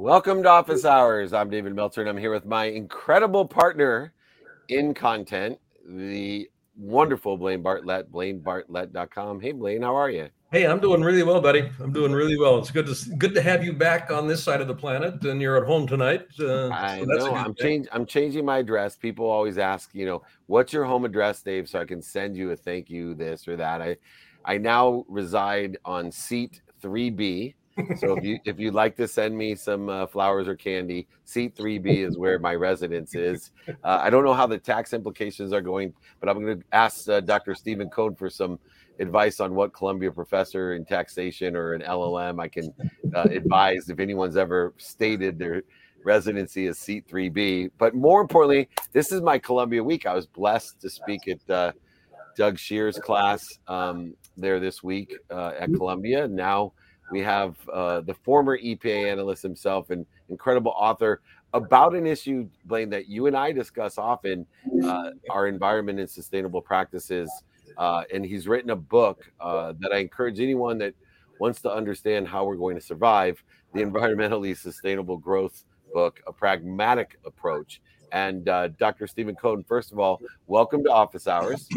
Welcome to Office Hours. I'm David Meltzer, and I'm here with my incredible partner in content, the wonderful Blaine Bartlett, blainebartlett.com. Hey, Blaine, how are you? Hey, I'm doing really well, buddy. I'm doing really well. It's good to good to have you back on this side of the planet, and you're at home tonight. Uh, I so know. I'm changing. I'm changing my address. People always ask, you know, what's your home address, Dave, so I can send you a thank you, this or that. I, I now reside on seat 3B so if you if you'd like to send me some uh, flowers or candy, seat 3B is where my residence is. Uh, I don't know how the tax implications are going, but I'm going to ask uh, Dr. Steven Cohen for some advice on what Columbia professor in taxation or an LLM I can uh, advise if anyone's ever stated their residency as seat 3B. But more importantly, this is my Columbia week. I was blessed to speak at uh, Doug Shear's class um, there this week uh, at Columbia. Now we have uh, the former EPA analyst himself and incredible author about an issue, Blaine, that you and I discuss often uh, our environment and sustainable practices. Uh, and he's written a book uh, that I encourage anyone that wants to understand how we're going to survive the environmentally sustainable growth book, A Pragmatic Approach. And uh, Dr. Steven Cohen, first of all, welcome to Office Hours.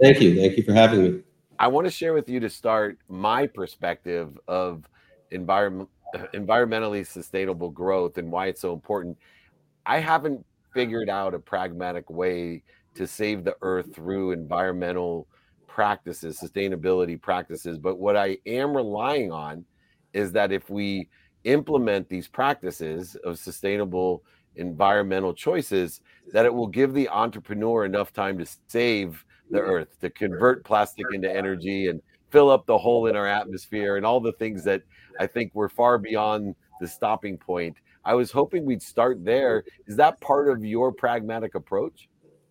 Thank you. Thank you for having me. I want to share with you to start my perspective of environment environmentally sustainable growth and why it's so important. I haven't figured out a pragmatic way to save the earth through environmental practices, sustainability practices, but what I am relying on is that if we implement these practices of sustainable environmental choices that it will give the entrepreneur enough time to save the earth, to convert plastic into energy and fill up the hole in our atmosphere and all the things that I think we're far beyond the stopping point. I was hoping we'd start there. Is that part of your pragmatic approach?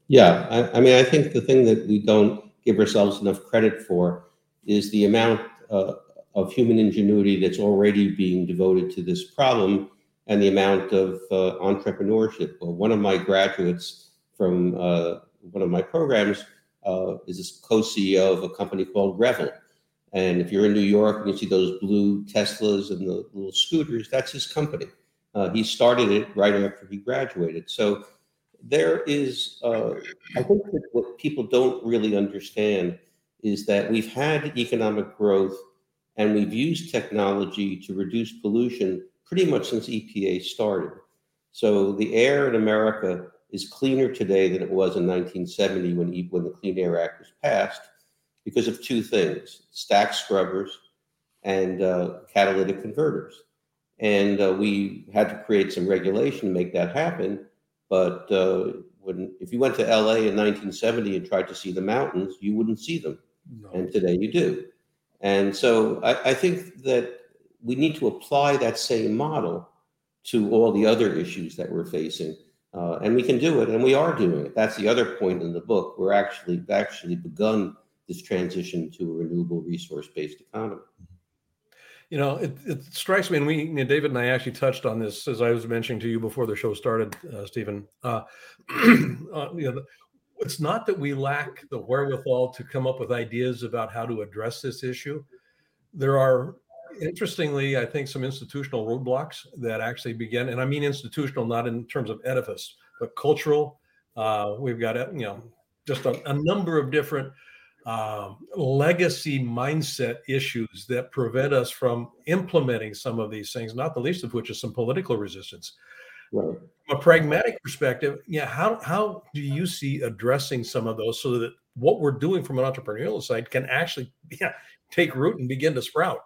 Yeah. I, I mean, I think the thing that we don't give ourselves enough credit for is the amount uh, of human ingenuity that's already being devoted to this problem and the amount of uh, entrepreneurship. Well, one of my graduates from uh, one of my programs uh, is this co-CEO of a company called Revel. And if you're in New York and you see those blue Teslas and the little scooters, that's his company. Uh, he started it right after he graduated. So there is, uh, I think that what people don't really understand is that we've had economic growth and we've used technology to reduce pollution pretty much since EPA started. So the air in America is cleaner today than it was in 1970 when, when the Clean Air Act was passed because of two things stack scrubbers and uh, catalytic converters. And uh, we had to create some regulation to make that happen. But uh, when, if you went to LA in 1970 and tried to see the mountains, you wouldn't see them. No. And today you do. And so I, I think that we need to apply that same model to all the other issues that we're facing. Uh, and we can do it, and we are doing it. That's the other point in the book. We're actually actually begun this transition to a renewable resource-based economy. You know, it, it strikes me, and we, you know, David and I actually touched on this as I was mentioning to you before the show started, uh, Steven. Uh, uh, you know, it's not that we lack the wherewithal to come up with ideas about how to address this issue. There are interestingly, I think some institutional roadblocks that actually begin, and I mean institutional, not in terms of edifice, but cultural. Uh, we've got you know just a, a number of different uh, legacy mindset issues that prevent us from implementing some of these things. Not the least of which is some political resistance. Right. From a pragmatic perspective, yeah, how how do you see addressing some of those so that what we're doing from an entrepreneurial side can actually yeah, take root and begin to sprout?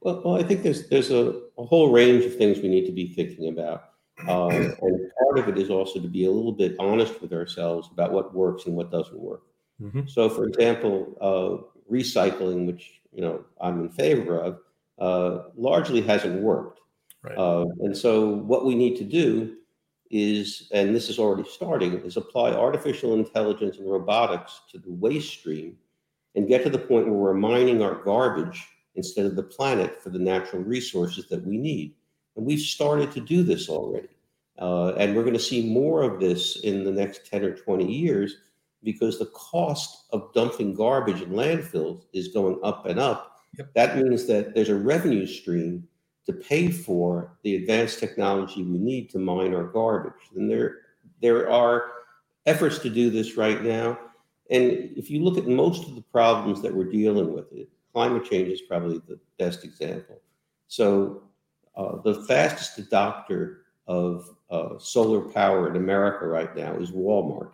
Well, well, I think there's there's a, a, whole range of things we need to be thinking about, um, and part of it is also to be a little bit honest with ourselves about what works and what doesn't work. Mm-hmm. So, for example, uh, recycling, which you know I'm in favor of, uh, largely hasn't worked. Right. Uh, and so, what we need to do is, and this is already starting, is apply artificial intelligence and robotics to the waste stream, and get to the point where we're mining our garbage instead of the planet for the natural resources that we need. And we've started to do this already. Uh, and we're going to see more of this in the next 10 or 20 years because the cost of dumping garbage in landfills is going up and up. Yep. That means that there's a revenue stream to pay for the advanced technology we need to mine our garbage. And there, there are efforts to do this right now. And if you look at most of the problems that we're dealing with, it, climate change is probably the best example. So, uh, the fastest adopter of uh, solar power in America right now is Walmart.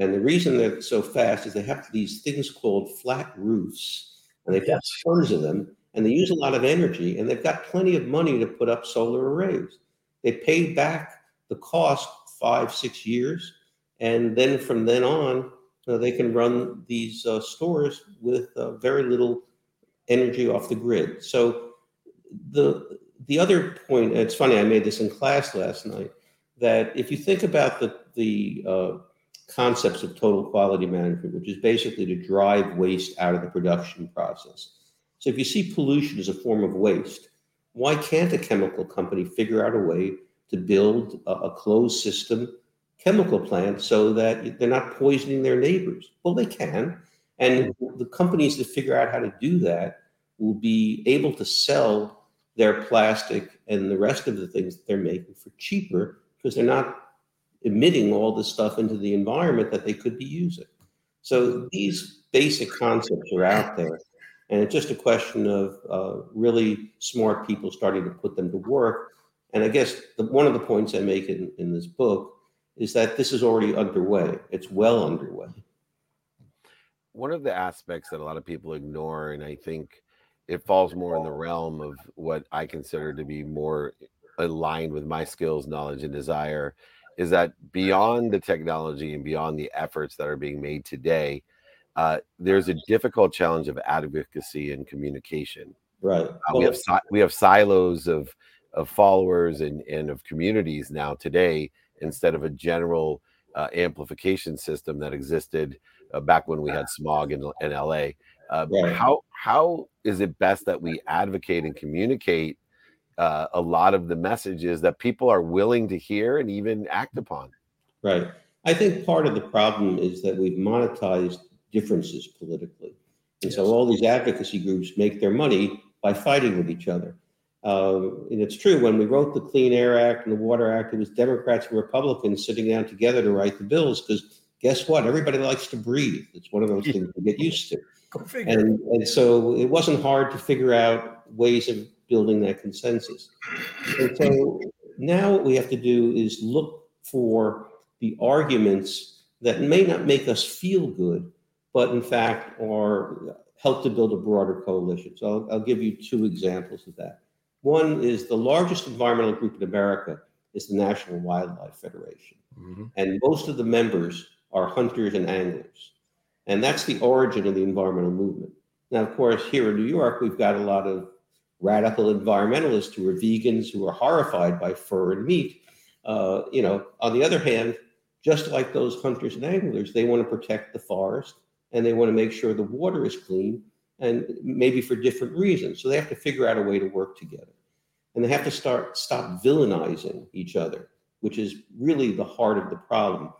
And the reason they're so fast is they have these things called flat roofs, and they've got tons of them and they use a lot of energy and they've got plenty of money to put up solar arrays. They pay back the cost five, six years. And then from then on, uh, they can run these uh, stores with uh, very little energy off the grid. So the the other point, it's funny, I made this in class last night, that if you think about the the uh, concepts of total quality management, which is basically to drive waste out of the production process, so if you see pollution as a form of waste, why can't a chemical company figure out a way to build a, a closed system chemical plant so that they're not poisoning their neighbors? Well, they can. And the companies that figure out how to do that will be able to sell their plastic and the rest of the things that they're making for cheaper because they're not emitting all this stuff into the environment that they could be using. So these basic concepts are out there. And it's just a question of uh, really smart people starting to put them to work. And I guess the, one of the points I make in, in this book is that this is already underway. It's well underway. One of the aspects that a lot of people ignore, and I think it falls more in the realm of what I consider to be more aligned with my skills, knowledge, and desire, is that beyond the technology and beyond the efforts that are being made today, uh, there's a difficult challenge of advocacy and communication. Right. Uh, we have we have silos of of followers and and of communities now today instead of a general uh, amplification system that existed uh, back when we had smog in, in LA. Uh, right. How how is it best that we advocate and communicate uh, a lot of the messages that people are willing to hear and even act upon? Right. I think part of the problem is that we've monetized differences politically. And yes. so all these advocacy groups make their money by fighting with each other. Um, and it's true, when we wrote the Clean Air Act and the Water Act, it was Democrats and Republicans sitting down together to write the bills because guess what? Everybody likes to breathe. It's one of those things to get used to. And, and so it wasn't hard to figure out ways of building that consensus. And so now what we have to do is look for the arguments that may not make us feel good, but in fact are help to build a broader coalition. So I'll, I'll give you two examples of that. One is the largest environmental group in America is the National Wildlife Federation. Mm-hmm. And most of the members are hunters and anglers. And that's the origin of the environmental movement. Now, of course, here in New York, we've got a lot of radical environmentalists who are vegans who are horrified by fur and meat. Uh, you know, on the other hand, just like those hunters and anglers, they want to protect the forest and they want to make sure the water is clean and maybe for different reasons. So they have to figure out a way to work together. And they have to start stop villainizing each other, which is really the heart of the problem.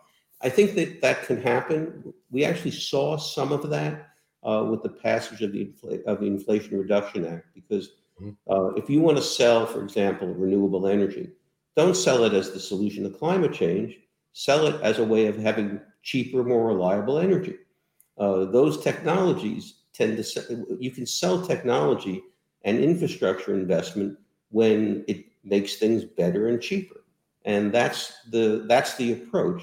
I think that that can happen. We actually saw some of that uh, with the passage of the, Infl- of the Inflation Reduction Act, because mm-hmm. uh, if you want to sell, for example, renewable energy, don't sell it as the solution to climate change. Sell it as a way of having cheaper, more reliable energy. Uh, those technologies tend to sell, you can sell technology and infrastructure investment when it makes things better and cheaper and that's the that's the approach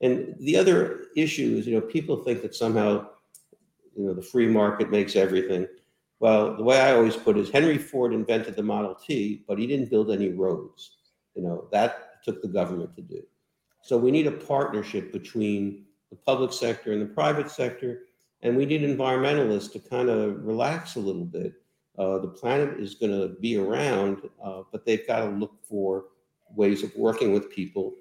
and the other issue is you know people think that somehow you know the free market makes everything well the way i always put it is henry ford invented the model t but he didn't build any roads you know that took the government to do so we need a partnership between the public sector and the private sector. And we need environmentalists to kind of relax a little bit. Uh, the planet is going to be around, uh, but they've got to look for ways of working with people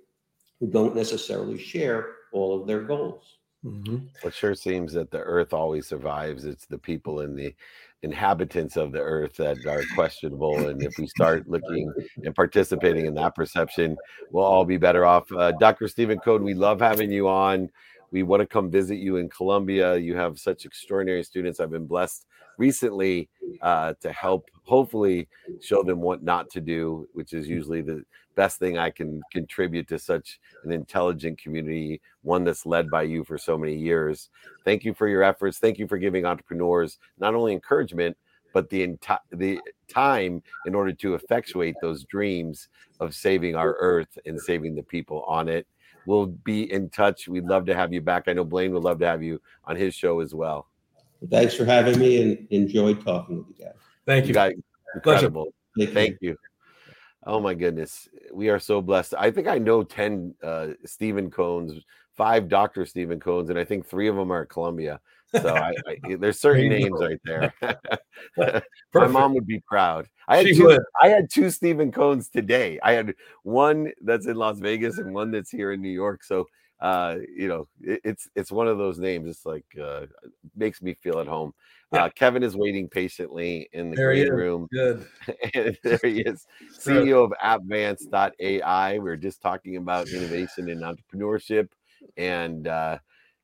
who don't necessarily share all of their goals. Mm-hmm. It sure seems that the earth always survives. It's the people and the inhabitants of the earth that are questionable. And if we start looking and participating in that perception, we'll all be better off. Uh, Dr. Steven Cohen, we love having you on. We want to come visit you in Columbia. You have such extraordinary students. I've been blessed recently mm. uh, to help hopefully show them what not to do, which is mm. usually the best thing I can contribute to such an intelligent community, one that's led by you for so many years. Thank you for your efforts. Thank you for giving entrepreneurs not only encouragement, but the entire the time in order to effectuate those dreams of saving our mm. earth and saving the people on it. We'll be in touch. We'd love to have you back. I know Blaine would love to have you on his show as well. Thanks for having me and enjoyed talking with you guys. Thank you. you guys, incredible. Thank, Thank you. Oh my goodness. We are so blessed. I think I know 10 uh, Stephen Cohns, five Dr. Stephen Cohns, and I think three of them are at Columbia. So I, I, there's certain names right there. My mom would be proud. I had she two. Would. I had two Stephen Cohns today. I had one that's in Las Vegas and one that's here in New York. So uh, you know, it, it's it's one of those names. It's like uh, makes me feel at home. Yeah. Uh, Kevin is waiting patiently in the there green room. Good. and there he is, CEO of Appvance.ai. We are just talking about innovation and entrepreneurship, and uh,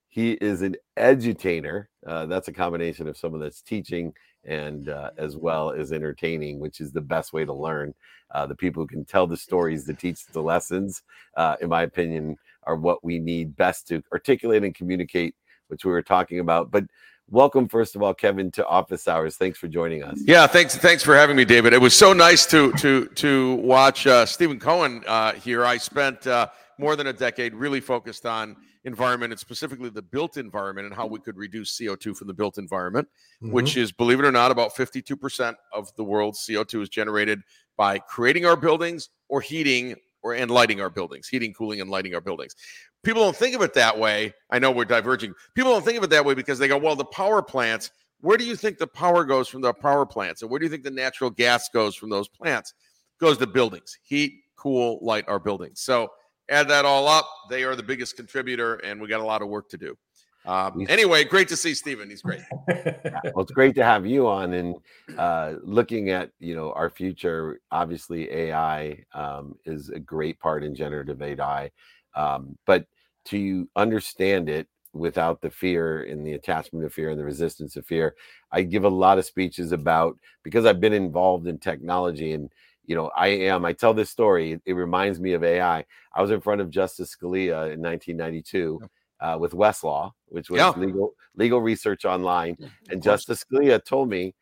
he is an edutainer. Uh, that's a combination of someone that's teaching and uh, as well as entertaining, which is the best way to learn. Uh, the people who can tell the stories to teach the lessons, uh, in my opinion, are what we need best to articulate and communicate, which we were talking about. But welcome, first of all, Kevin, to Office Hours. Thanks for joining us. Yeah, thanks. Thanks for having me, David. It was so nice to to to watch uh, Steven Cohen uh, here. I spent uh, more than a decade really focused on environment and specifically the built environment and how we could reduce CO2 from the built environment, mm-hmm. which is, believe it or not, about 52% of the world's CO2 is generated by creating our buildings or heating or and lighting our buildings, heating, cooling, and lighting our buildings. People don't think of it that way. I know we're diverging. People don't think of it that way because they go, well, the power plants, where do you think the power goes from the power plants? And where do you think the natural gas goes from those plants? Goes to buildings, heat, cool, light our buildings. So add that all up, they are the biggest contributor, and we got a lot of work to do. Um, anyway, great to see Steven. He's great. well, it's great to have you on and uh, looking at you know our future. Obviously, AI um, is a great part in generative AI, um, but to understand it without the fear and the attachment of fear and the resistance of fear, I give a lot of speeches about because I've been involved in technology and you know, I am. I tell this story. It, it, reminds me of AI. I was in front of Justice Scalia in 1992 uh, with Westlaw, which was yeah. legal legal research online, and Justice Scalia told me,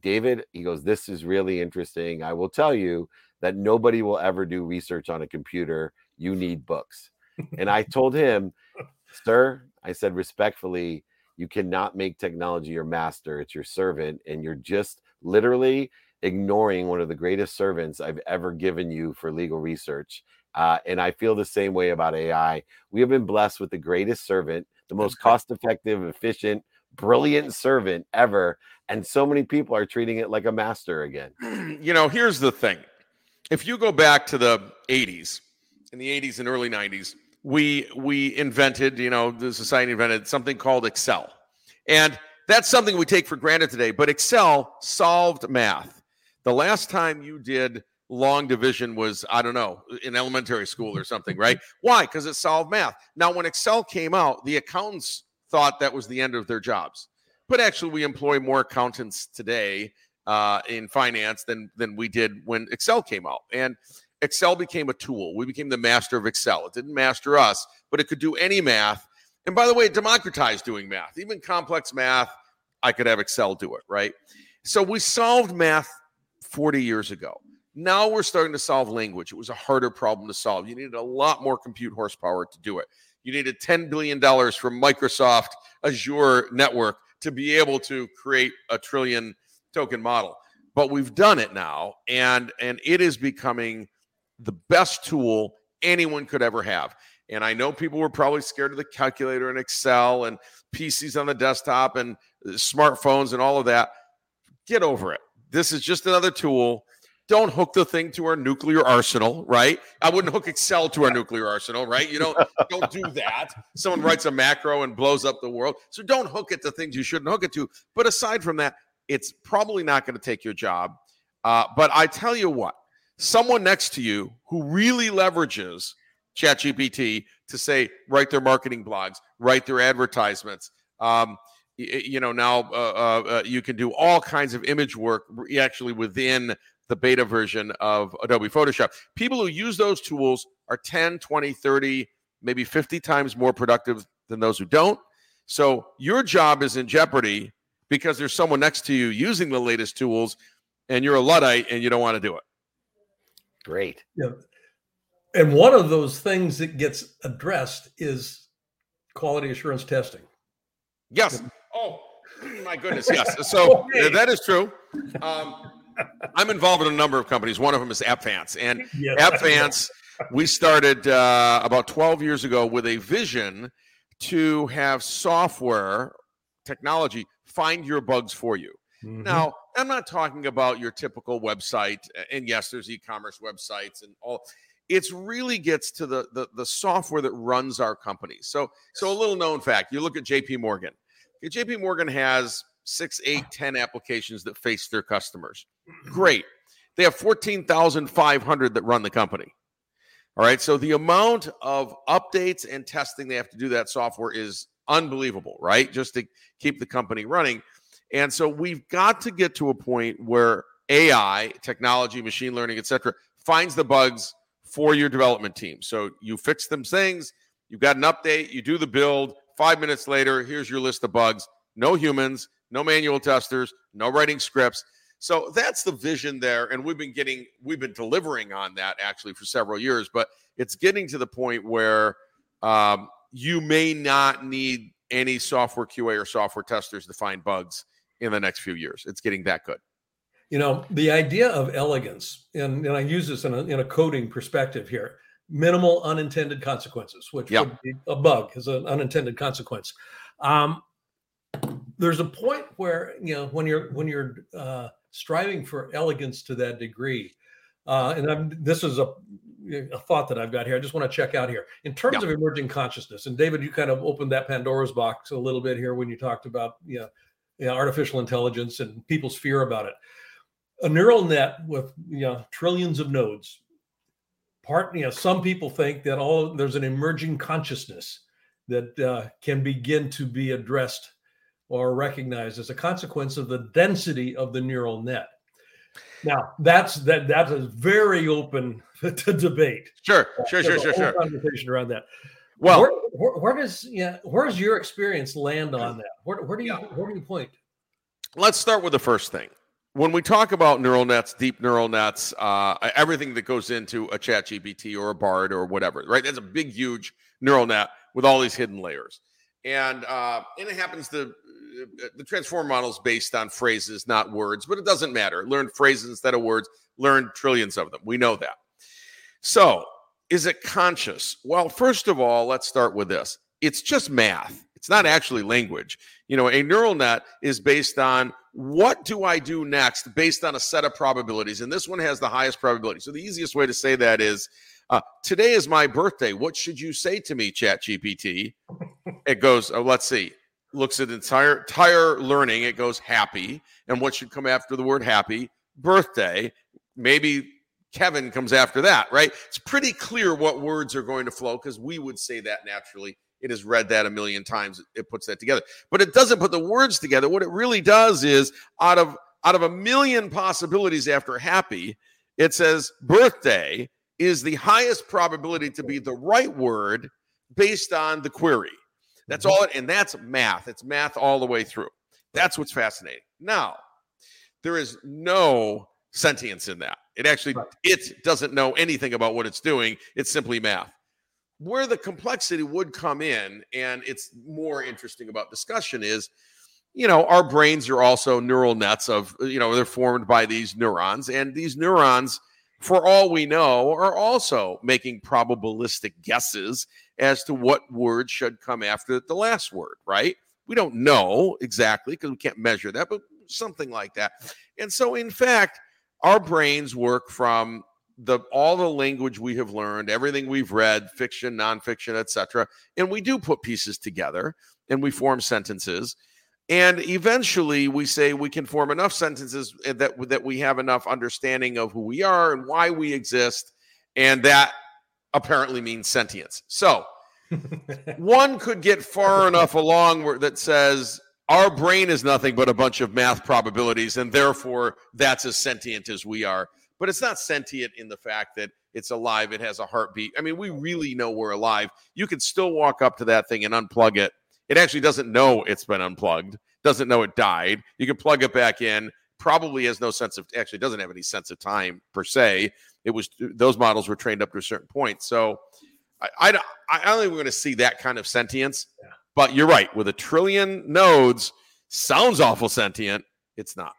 David, he goes, "This is really interesting. I will tell you that nobody will ever do research on a computer. You need books." and I told him, "Sir," I said respectfully, "You cannot make technology your master. It's your servant, and you're just." literally ignoring one of the greatest servants I've ever given you for legal research. Uh, and I feel the same way about AI. We have been blessed with the greatest servant, the most cost effective, efficient, brilliant servant ever. And so many people are treating it like a master again. You know, here's the thing if you go back to the 80s, in the 80s and early 90s, we we invented, you know, the society invented something called Excel. And that's something we take for granted today, but Excel solved math. The last time you did long division was, I don't know, in elementary school or something, right? Why? Because it solved math. Now, when Excel came out, the accountants thought that was the end of their jobs. But actually, we employ more accountants today uh, in finance than than we did when Excel came out. And Excel became a tool. We became the master of Excel. It didn't master us, but it could do any math. And by the way, it democratized doing math. Even complex math, I could have Excel do it, right? So we solved math 40 years ago. Now we're starting to solve language. It was a harder problem to solve. You needed a lot more compute horsepower to do it. You needed $10 billion from Microsoft Azure network to be able to create a trillion token model. But we've done it now, and, and it is becoming the best tool anyone could ever have. And I know people were probably scared of the calculator and Excel and PCs on the desktop and uh, smartphones and all of that. Get over it. This is just another tool. Don't hook the thing to our nuclear arsenal, right? I wouldn't hook Excel to our nuclear arsenal, right? You don't don't do that. Someone writes a macro and blows up the world. So don't hook it to things you shouldn't hook it to. But aside from that, it's probably not going to take your job. Uh, but I tell you what, someone next to you who really leverages ChatGPT to say write their marketing blogs, write their advertisements, um, you know now uh, uh, uh, you can do all kinds of image work actually within the beta version of adobe photoshop people who use those tools are 10 20 30 maybe 50 times more productive than those who don't so your job is in jeopardy because there's someone next to you using the latest tools and you're a luddite and you don't want to do it great yeah. and one of those things that gets addressed is quality assurance testing yes Oh, my goodness, yes. So okay. that is true. Um, I'm involved in a number of companies. One of them is AppVance, and yes. AppVance. We started uh, about 12 years ago with a vision to have software technology find your bugs for you. Mm-hmm. Now, I'm not talking about your typical website, and yes, there's e-commerce websites and all. It's really gets to the, the the software that runs our company. So, so a little known fact: you look at J.P. Morgan. JP Morgan has six, eight, ten applications that face their customers. Great. They have 14,500 that run the company. All right. So the amount of updates and testing they have to do that software is unbelievable, right? Just to keep the company running. And so we've got to get to a point where AI, technology, machine learning, et cetera, finds the bugs for your development team. So you fix them things, you've got an update, you do the build, Five minutes later, here's your list of bugs. No humans, no manual testers, no writing scripts. So that's the vision there. And we've been getting, we've been delivering on that actually for several years, but it's getting to the point where um, you may not need any software QA or software testers to find bugs in the next few years. It's getting that good. You know, the idea of elegance, and, and I use this in a, in a coding perspective here minimal unintended consequences, which yep. would be a bug is an unintended consequence. Um, there's a point where you know when you're when you're uh, striving for elegance to that degree, uh, and I'm, this is a, a thought that I've got here. I just want to check out here in terms yep. of emerging consciousness. And David, you kind of opened that Pandora's box a little bit here when you talked about you know, you know artificial intelligence and people's fear about it. A neural net with you know trillions of nodes part you know some people think that all there's an emerging consciousness that uh, can begin to be addressed or recognized as a consequence of the density of the neural net. Now that's that that's a very open to debate. Sure sure sure sure sure. conversation around that. Well where, where, where, does yeah where does your experience land on that? Where, where do you yeah. where do you point? Let's start with the first thing. When we talk about neural nets, deep neural nets, uh, everything that goes into a chat GPT or a BARD or whatever, right? That's a big, huge neural net with all these hidden layers. And, uh, and it happens to the transform model is based on phrases, not words, but it doesn't matter. Learn phrases instead of words, learn trillions of them. We know that. So, is it conscious? Well, first of all, let's start with this it's just math, it's not actually language. You know, a neural net is based on what do I do next based on a set of probabilities? And this one has the highest probability. So the easiest way to say that is uh, today is my birthday. What should you say to me, Chat GPT? It goes, oh, let's see, looks at entire entire learning. It goes happy. And what should come after the word happy? Birthday. Maybe Kevin comes after that, right? It's pretty clear what words are going to flow because we would say that naturally it has read that a million times it puts that together but it doesn't put the words together what it really does is out of out of a million possibilities after happy it says birthday is the highest probability to be the right word based on the query. That's mm-hmm. all it, and that's math. It's math all the way through. That's what's fascinating. Now there is no sentience in that. It actually it doesn't know anything about what it's doing. It's simply math. Where the complexity would come in, and it's more interesting about discussion, is you know, our brains are also neural nets of, you know, they're formed by these neurons, and these neurons, for all we know, are also making probabilistic guesses as to what word should come after the last word, right? We don't know exactly because we can't measure that, but something like that. And so, in fact, our brains work from the all the language we have learned, everything we've read, fiction, nonfiction, etc., and we do put pieces together and we form sentences. And eventually, we say we can form enough sentences eh, that that we have enough understanding of who we are and why we exist, and that apparently means sentience. So, one could get far enough along where that says our brain is nothing but a bunch of math probabilities, and therefore that's as sentient as we are. But it's not sentient in the fact that it's alive, it has a heartbeat. I mean, we really know we're alive. You can still walk up to that thing and unplug it. It actually doesn't know it's been unplugged, doesn't know it died. You can plug it back in. Probably has no sense of actually doesn't have any sense of time per se. It was those models were trained up to a certain point. So I, I, I don't think we're going to see that kind of sentience. Yeah. But you're right. With a trillion nodes, sounds awful sentient. It's not.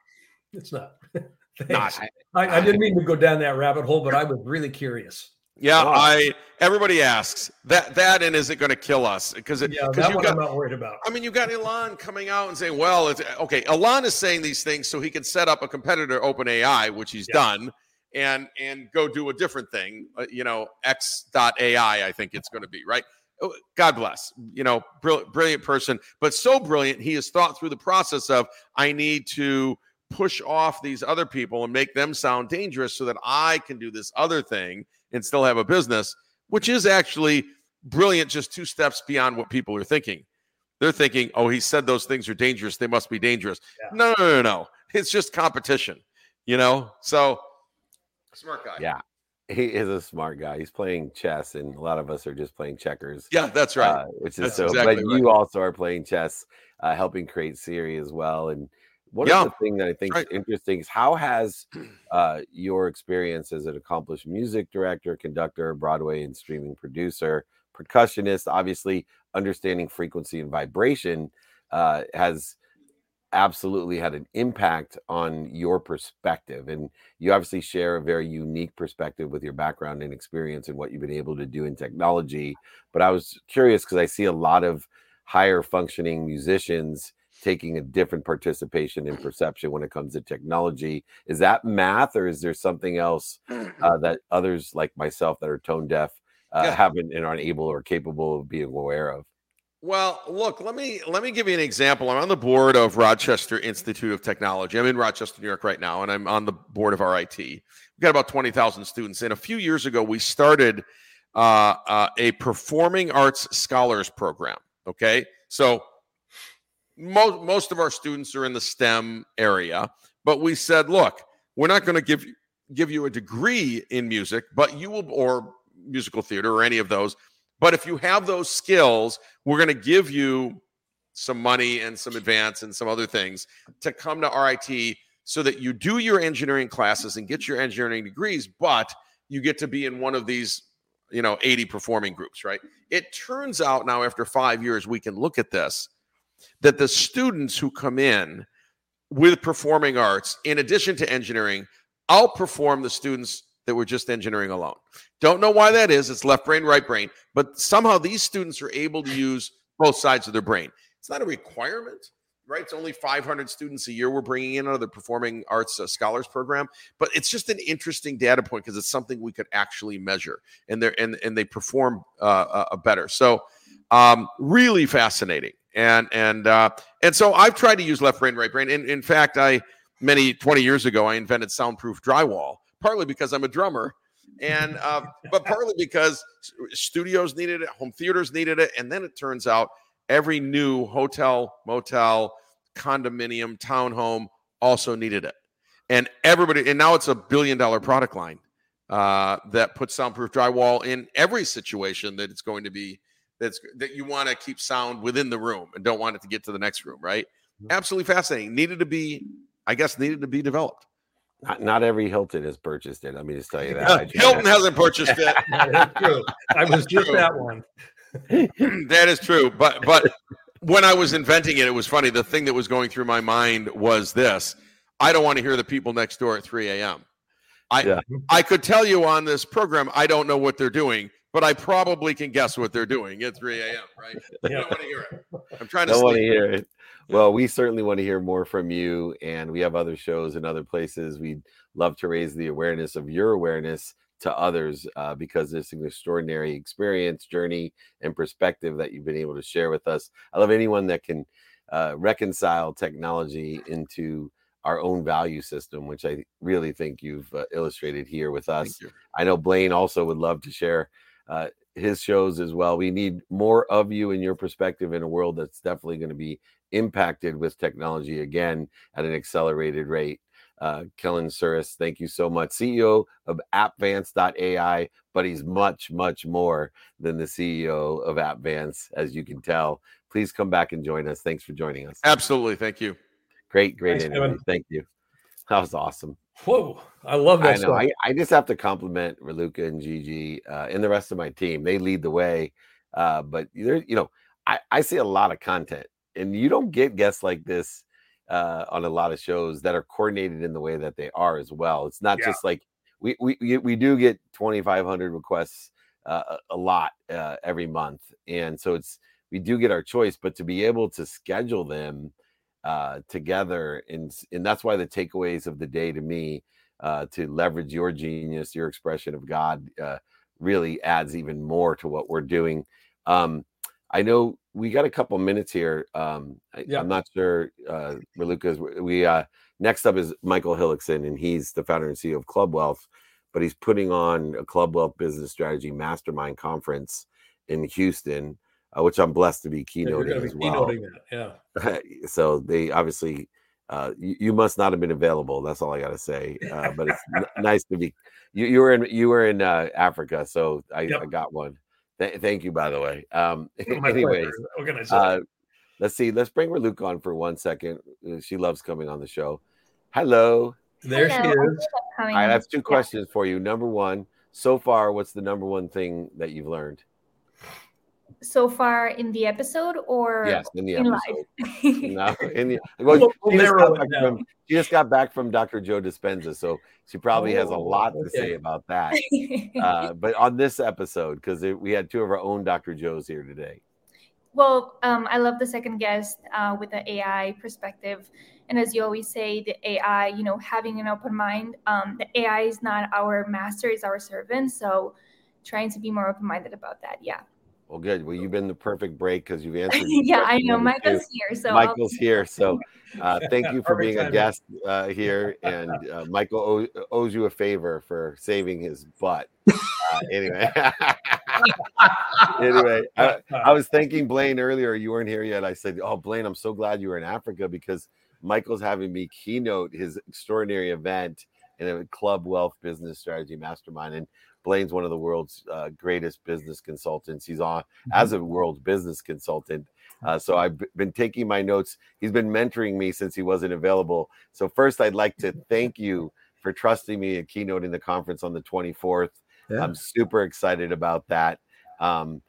It's not. not. I, I, didn't mean to go down that rabbit hole, but I was really curious. Yeah, wow. I. Everybody asks that. That and is it going to kill us? Because yeah, that one got, I'm not worried about. I mean, you got Elon coming out and saying, "Well, it's okay." Elon is saying these things so he can set up a competitor, OpenAI, which he's yeah. done, and and go do a different thing. Uh, you know, X.AI, I think it's going to be right. Oh, God bless, you know, brilliant, brilliant person, but so brilliant. He has thought through the process of I need to push off these other people and make them sound dangerous so that I can do this other thing and still have a business, which is actually brilliant, just two steps beyond what people are thinking. They're thinking, oh, he said those things are dangerous. They must be dangerous. Yeah. No, no, no, no. It's just competition, you know? So, smart guy. Yeah he is a smart guy. He's playing chess, and a lot of us are just playing checkers. Yeah, that's right. Uh, which is that's so. Exactly but right. you also are playing chess, uh, helping create Siri as well. And one yeah, of the things that I think right. is interesting is how has uh, your experience as an accomplished music director, conductor, Broadway and streaming producer, percussionist, obviously understanding frequency and vibration, uh, has absolutely had an impact on your perspective. And you obviously share a very unique perspective with your background and experience and what you've been able to do in technology. But I was curious because I see a lot of higher functioning musicians taking a different participation in perception when it comes to technology. Is that math or is there something else uh, that others like myself that are tone deaf uh, yeah. haven't and aren't able or capable of being aware of? Well, look, let me let me give you an example. I'm on the board of Rochester Institute of Technology. I'm in Rochester, New York right now, and I'm on the board of RIT. We've got about 20,000 students. And a few years ago, we started uh, uh, a performing arts scholars program. Okay. So most most of our students are in the STEM area, but we said, look, we're not going to give give you a degree in music, but you will or musical theater or any of those but if you have those skills, we're going to give you some money and some advance and some other things to come to RIT so that you do your engineering classes and get your engineering degrees, but you get to be in one of these, you know, 80 performing groups, right? It turns out now, after five years, we can look at this that the students who come in with performing arts, in addition to engineering, outperform the students that were just engineering alone. Don't know why that is. It's left brain, right brain. But somehow these students are able to use both sides of their brain. It's not a requirement, right? It's only 500 students a year we're bringing in of the Performing Arts uh, Scholars Program, but it's just an interesting data point because it's something we could actually measure, and they and and they perform uh, uh, better. So, um, really fascinating, and and uh, and so I've tried to use left brain, right brain. In in fact, I many 20 years ago I invented soundproof drywall partly because I'm a drummer, and uh, but partly because studios needed it, home theaters needed it, and then it turns out every new hotel, motel, condominium, townhome also needed it, and everybody, and now it's a billion dollar product line uh, that puts soundproof drywall in every situation that it's going to be that's that you want to keep sound within the room and don't want it to get to the next room, right? Absolutely fascinating. Needed to be, I guess, needed to be developed. Not, not every Hilton has purchased it. Let me just tell you that. Hilton hasn't purchased it. true. I was just that one. that is true. But but when I was inventing it, it was funny. The thing that was going through my mind was this: I don't want to hear the people next door at 3 a.m. I yeah. I could tell you on this program, I don't know what they're doing, but I probably can guess what they're doing at 3 a.m. Right? I don't want to hear it. I'm trying to. Don't want to hear it. Well, we certainly want to hear more from you, and we have other shows in other places. We'd love to raise the awareness of your awareness to others uh, because it's an extraordinary experience, journey, and perspective that you've been able to share with us. I love anyone that can uh, reconcile technology into our own value system, which I really think you've uh, illustrated here with us. I know Blaine also would love to share uh, his shows as well. We need more of you and your perspective in a world that's definitely going to be impacted with technology again at an accelerated rate. Uh, Kevin Surace, thank you so much. CEO of AppVance.ai, but he's much, much more than the CEO of AppVance, as you can tell. Please come back and join us. Thanks for joining us. Absolutely. Thank you. Great, great Thanks, interview. Kevin. Thank you. That was awesome. Whoa, I love that. I know. I, I, just have to compliment Raluca and Gigi uh, and the rest of my team. They lead the way. Uh, but there, you know, I, I see a lot of content, and you don't get guests like this uh, on a lot of shows that are coordinated in the way that they are as well. It's not yeah. just like we we we do get 2,500 requests uh, a lot uh, every month, and so it's we do get our choice, but to be able to schedule them uh, together, and and that's why the takeaways of the day to me uh, to leverage your genius, your expression of God, uh, really adds even more to what we're doing. Um, I know we got a couple minutes here. Um, I, am not sure, uh. We uh, next up is Michael Hellickson, and he's the founder and CEO of Club Wealth, but he's putting on a Club Wealth Business Strategy Mastermind Conference in Houston, uh, which I'm blessed to be keynoting yeah, as well. Keynoting that, yeah. so they obviously, uh, you, you, must not have been available. That's all I got to say. Uh, but it's n- nice to be. You, you, were in you were in uh, Africa, so I, yep. I got one. Th- thank you, by the way. Um, anyways, uh, let's see. Let's bring Luke on for one second. Uh, she loves coming on the show. Hello. There Hello. she is. I have two questions for you. Number one, so far, what's the number one thing that you've learned? So far in the episode or yes in the in episode. no in the well, we'll she, just from, she, just got back from dr joe dispenza so she probably oh, has a oh, lot okay. to say about that. Uh, but on this episode because we had two of our own dr joes here today. Well um, i love the second guest uh, with the ai perspective. And as you always say the ai you know having an open mind um, the ai is not our master is our servant. So trying to be more open-minded about that yeah well, good. Well, you've been the perfect break because you've answered. yeah, I know. Michael's too. here, so Michael's I'll... here. So, uh, thank you for being a guest uh, here, and uh, Michael owes you a favor for saving his butt. Uh, anyway, anyway, I, I, was thanking Blaine earlier. You weren't here yet. I said, "Oh, Blaine, I'm so glad you were in Africa because Michael's having me keynote his extraordinary event in a Club Wealth Business Strategy Mastermind." And Blaine's one of the world's uh, greatest business consultants. He's on mm-hmm. as a world business consultant. Uh, so I've been taking my notes. He's been mentoring me since he wasn't available. So first, I'd like to thank you for trusting me and keynoting the conference on the 24th. Yeah. I'm super excited about that. Um,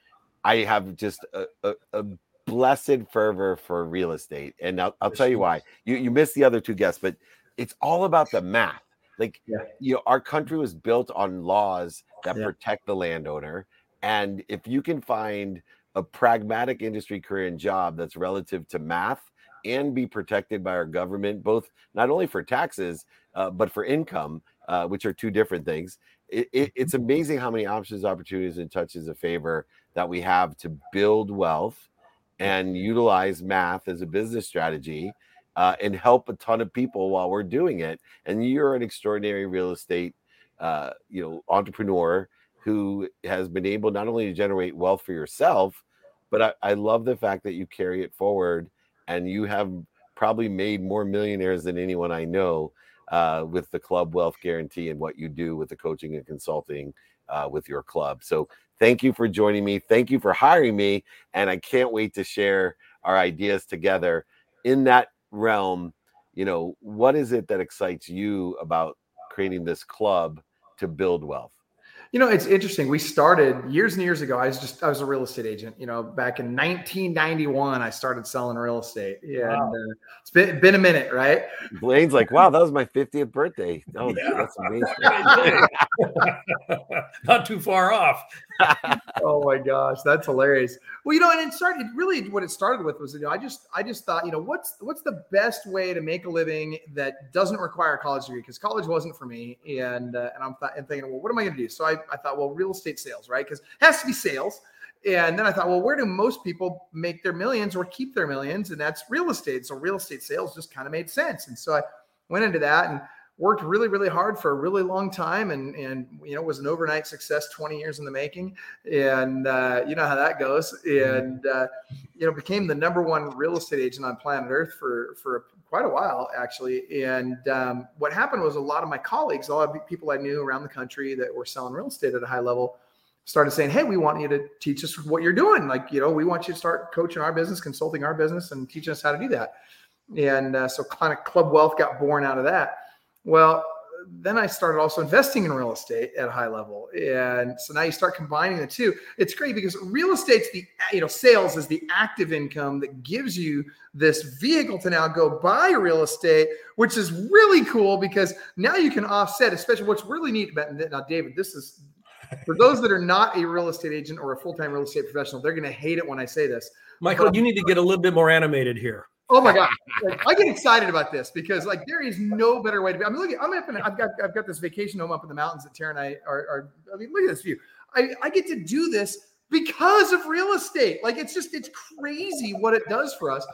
I have just a, a, a, blessed fervor for real estate, and I'll, I'll tell you why. You you missed the other two guests, but it's all about the math. Like, yeah. you know, our country was built on laws that yeah. protect the landowner. And if you can find a pragmatic industry career and job that's relative to math and be protected by our government, both not only for taxes, uh, but for income, uh, which are two different things. It, it, it's mm-hmm. amazing how many options, opportunities, and touches of favor that we have to build wealth and utilize math as a business strategy uh, and help a ton of people while we're doing it. And you're an extraordinary real estate, uh, you know, entrepreneur who has been able not only to generate wealth for yourself, but I, I love the fact that you carry it forward and you have probably made more millionaires than anyone I know uh, with the club wealth guarantee and what you do with the coaching and consulting uh, with your club. So thank you for joining me. Thank you for hiring me. And I can't wait to share our ideas together in that realm, you know, what is it that excites you about creating this club to build wealth? You know, it's interesting. We started years and years ago. I was just I was a real estate agent. You know, back in 1991, I started selling real estate. Yeah, wow. uh, it's been been a minute, right? Blaine's like, wow, that was my 50th birthday. Oh, yeah. that's amazing. Not too far off. oh my gosh, that's hilarious. Well, you know, and it started. Really, what it started with was, you know, I just I just thought, you know, what's what's the best way to make a living that doesn't require a college degree? Because college wasn't for me, and uh, and I'm th- and thinking, well, what am I going to do? So I I thought, well, real estate sales, right? Because it has to be sales. And then I thought, well, where do most people make their millions or keep their millions? And that's real estate. So real estate sales just kind of made sense. And so I went into that and worked really really hard for a really long time and and you know was an overnight success 20 years in the making. And uh, you know how that goes. And uh, you know became the number one real estate agent on planet earth for for quite a while actually. And um, what happened was a lot of my colleagues a lot of people i knew around the country that were selling real estate at a high level started saying hey we want you to teach us what you're doing. Like you know we want you to start coaching our business consulting our business and teaching us how to do that. And uh, so kind of club wealth got born out of that well, then I started also investing in real estate at a high level. And so now you start combining the two. It's great because real estate's the, you know, sales is the active income that gives you this vehicle to now go buy real estate, which is really cool because now you can offset, especially what's really neat about now, David, this is for those that are not a real estate agent or a full-time real estate professional, they're going to hate it when I say this. Michael, but, you need to get a little bit more animated here. Oh my god! Like, I get excited about this because like there is no better way to be. I mean, look, at, I'm up in. I've got I've got this vacation home up in the mountains that Tara and I are. are I mean, look at this view. I I get to do this because of real estate. Like it's just it's crazy what it does for us.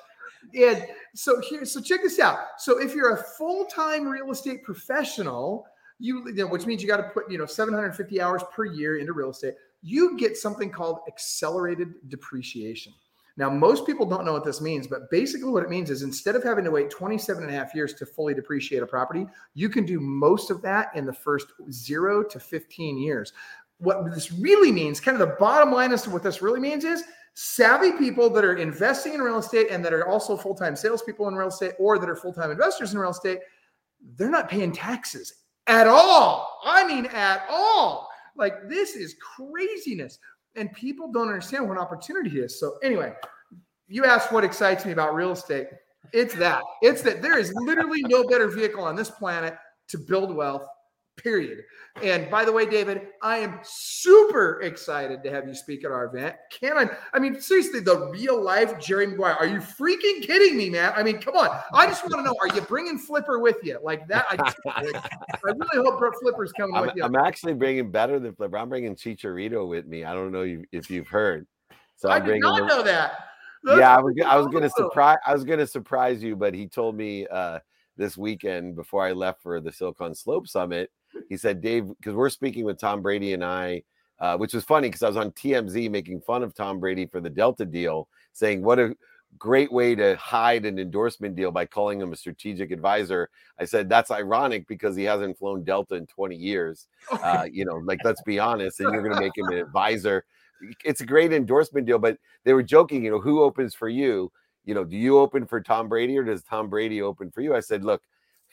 And so here, so check this out. So if you're a full time real estate professional, you, you know, which means you got to put you know 750 hours per year into real estate, you get something called accelerated depreciation. Now, most people don't know what this means, but basically what it means is instead of having to wait 27 and a half years to fully depreciate a property, you can do most of that in the first zero to 15 years. What this really means, kind of the bottom line as to what this really means is savvy people that are investing in real estate and that are also full time salespeople in real estate or that are full time investors in real estate, they're not paying taxes at all. I mean, at all. Like, this is craziness and people don't understand what an opportunity is. So anyway, you asked what excites me about real estate. It's that. It's that there is literally no better vehicle on this planet to build wealth period. And by the way, David, I am super excited to have you speak at our event. Can I? I mean, seriously, the real life Jerry Maguire. Are you freaking kidding me, man? I mean, come on. I just want to know: Are you bringing Flipper with you? Like that? I, I really hope Flipper's coming I'm, with you. I'm actually bringing better than Flipper. I'm bringing Chicharito with me. I don't know if you've heard. So I'm I did not know that. That's yeah, I was. I was going to surprise. I was going to surprise you, but he told me uh, this weekend before I left for the Silicon Slope Summit he said, Dave, because we're speaking with Tom Brady and I, uh, which was funny because I was on TMZ making fun of Tom Brady for the Delta deal, saying what a great way to hide an endorsement deal by calling him a strategic advisor. I said that's ironic because he hasn't flown Delta in 20 years. Uh, you know, like let's be honest, and you're going to make him an advisor. It's a great endorsement deal, but they were joking. You know, who opens for you? You know, do you open for Tom Brady or does Tom Brady open for you? I said, look,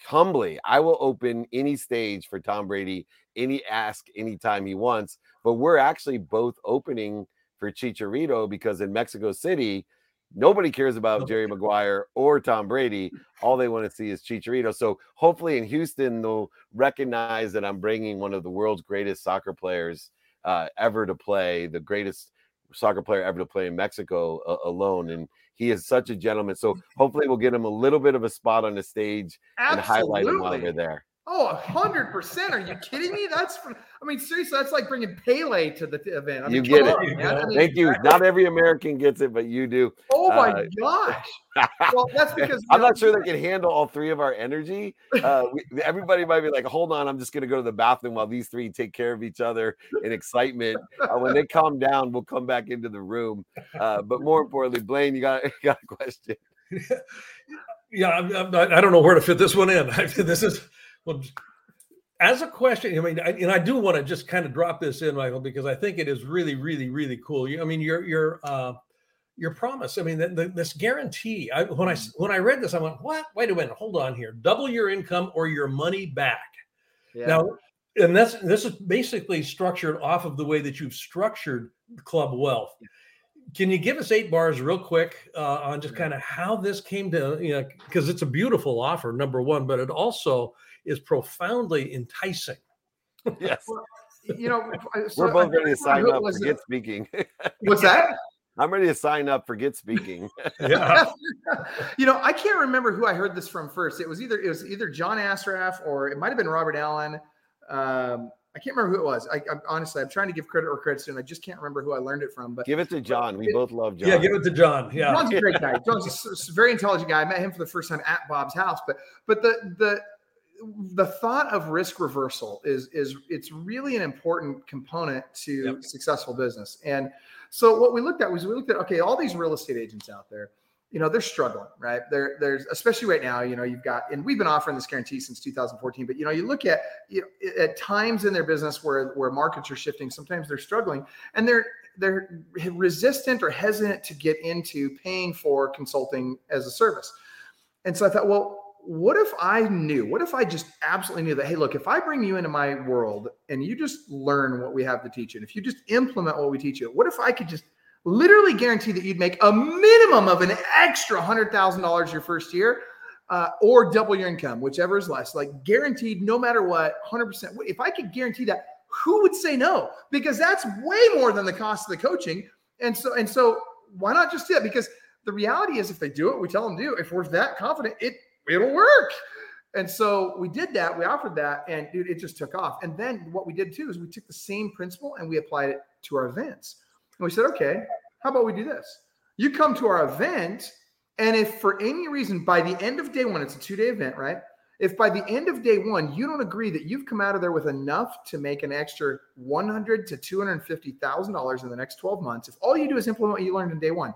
humbly, I will open any stage for Tom Brady, any ask anytime he wants. But we're actually both opening for Chicharito because in Mexico City, nobody cares about Jerry Maguire or Tom Brady. All they want to see is Chicharito. So hopefully in Houston, they'll recognize that I'm bringing one of the world's greatest soccer players uh, ever to play, the greatest soccer player ever to play in Mexico uh, alone. And he is such a gentleman. So mm-hmm. hopefully we'll get him a little bit of a spot on the stage Absolutely. and highlight him while we're there. Oh, hundred percent. Are you kidding me? That's, I mean, seriously, that's like bringing Pele to the event. I mean, you get it. I mean, Thank you. Not every American gets it, but you do. Oh my uh, gosh. Well, that's because I'm know, not sure they can handle all three of our energy. Uh, we, everybody might be like, hold on, I'm just going to go to the bathroom while these three take care of each other in excitement. Uh, when they calm down, we'll come back into the room. Uh, but more importantly, Blaine, you got, you got a question. yeah, I'm, I'm not, I don't know where to fit this one in. this is well, as a question, I mean, I, and I do want to just kind of drop this in, Michael, because I think it is really, really, really cool. I mean, your your uh, your promise. I mean, the, the, this guarantee. I, when I when I read this, I went, "What? Wait a minute, hold on here. Double your income or your money back." Yeah. Now, and that's this is basically structured off of the way that you've structured Club Wealth. Can you give us eight bars real quick uh, on just kind of how this came to, you know, because it's a beautiful offer, number one, but it also is profoundly enticing. Yes. you know, so we're both ready to sign up. Forget it? speaking. What's that? I'm ready to sign up. Forget speaking. yeah. you know, I can't remember who I heard this from first. It was either it was either John Assaraf or it might have been Robert Allen. Um, I can't remember who it was. I, I, honestly, I'm trying to give credit or credit to, and I just can't remember who I learned it from. But give it to John. We it, both love John. Yeah, give it to John. Yeah, John's a great guy. John's a, a very intelligent guy. I met him for the first time at Bob's house. But but the the the thought of risk reversal is is it's really an important component to yep. successful business. And so what we looked at was we looked at okay, all these real estate agents out there, you know, they're struggling, right? They're there's especially right now, you know, you've got and we've been offering this guarantee since 2014, but you know, you look at you know, at times in their business where where markets are shifting, sometimes they're struggling and they're they're resistant or hesitant to get into paying for consulting as a service. And so I thought, well, what if I knew? What if I just absolutely knew that, hey, look, if I bring you into my world and you just learn what we have to teach you, and if you just implement what we teach you, what if I could just literally guarantee that you'd make a minimum of an extra $100,000 your first year uh, or double your income, whichever is less, like guaranteed no matter what, 100%. If I could guarantee that, who would say no? Because that's way more than the cost of the coaching. And so, and so why not just do it? Because the reality is if they do it, we tell them to do. If we're that confident, it it'll work. And so we did that. We offered that, and dude, it just took off. And then what we did too is we took the same principle and we applied it to our events. And we said, okay, how about we do this? You come to our event, and if for any reason by the end of day one, it's a two day event, right? If by the end of day one you don't agree that you've come out of there with enough to make an extra one hundred to two hundred fifty thousand dollars in the next twelve months, if all you do is implement what you learned in day one,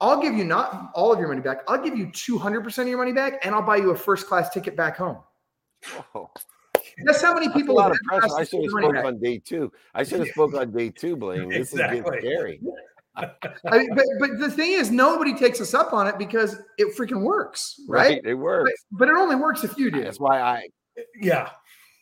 I'll give you not all of your money back. I'll give you 200% of your money back and I'll buy you a first class ticket back home. Oh. That's how many people. That's a lot of pressure. I should have spoke on day two. I should have spoke on day two, Blaine. This exactly. is scary. I mean, but, but the thing is, nobody takes us up on it because it freaking works, right? right it works, but, but, it only works if you do. That's why I. Yeah,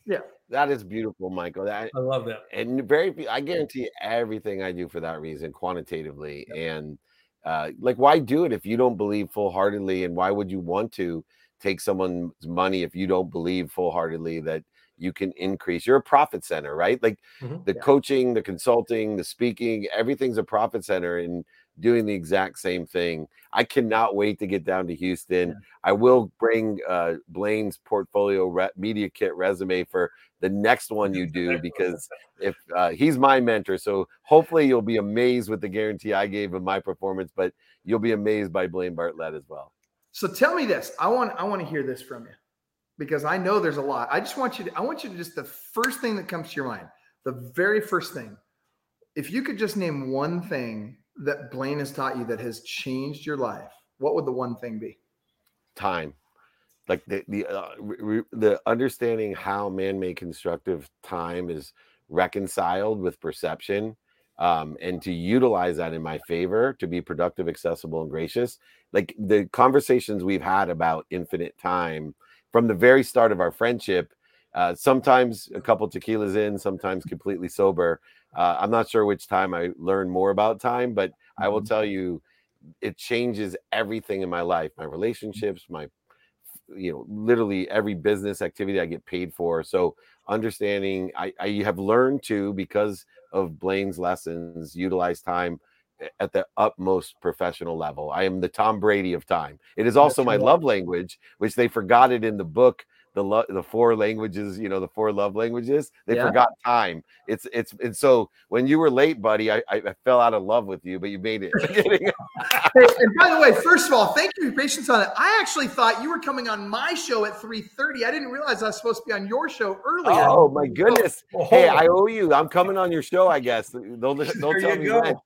yeah. That is beautiful, Michael. That I love that, and very. I guarantee everything I do for that reason, quantitatively, yep. and uh, like why do it if you don't believe full-heartedly and why would you want to take someone's money if you don't believe full-heartedly that you can increase you're a profit center right like mm-hmm. the yeah. coaching the consulting the speaking everything's a profit center and doing the exact same thing i cannot wait to get down to houston yeah. i will bring uh, blaine's portfolio re- media kit resume for the next one you do because if uh, he's my mentor, so hopefully you'll be amazed with the guarantee I gave of my performance, but you'll be amazed by Blaine Bartlett as well. So tell me this. I want I want to hear this from you because I know there's a lot. I just want you to I want you to just the first thing that comes to your mind, the very first thing. If you could just name one thing that Blaine has taught you that has changed your life, what would the one thing be? Time like the the uh, re, the understanding how man-made constructive time is reconciled with perception um, and to utilize that in my favor to be productive accessible and gracious like the conversations we've had about infinite time from the very start of our friendship uh, sometimes a couple tequilas in sometimes completely sober uh, i'm not sure which time i learned more about time but i will mm-hmm. tell you it changes everything in my life my relationships my you know literally every business activity I get paid for. So understanding I, I have learned to because of Blaine's lessons utilize time at the utmost professional level. I am the Tom Brady of time. It is also my love language, which they forgot it in the book the lo- the four languages, you know, the four love languages. They yeah. forgot time. It's it's and so when you were late, buddy, I, I, I fell out of love with you, but you made it. hey, and by the way, first of all, thank you for your patience on it. I actually thought you were coming on my show at 3:30. I didn't realize I was supposed to be on your show earlier. Oh my oh, goodness. Oh. Hey, oh. I owe you. I'm coming on your show, I guess. They'll, they'll tell me go. when.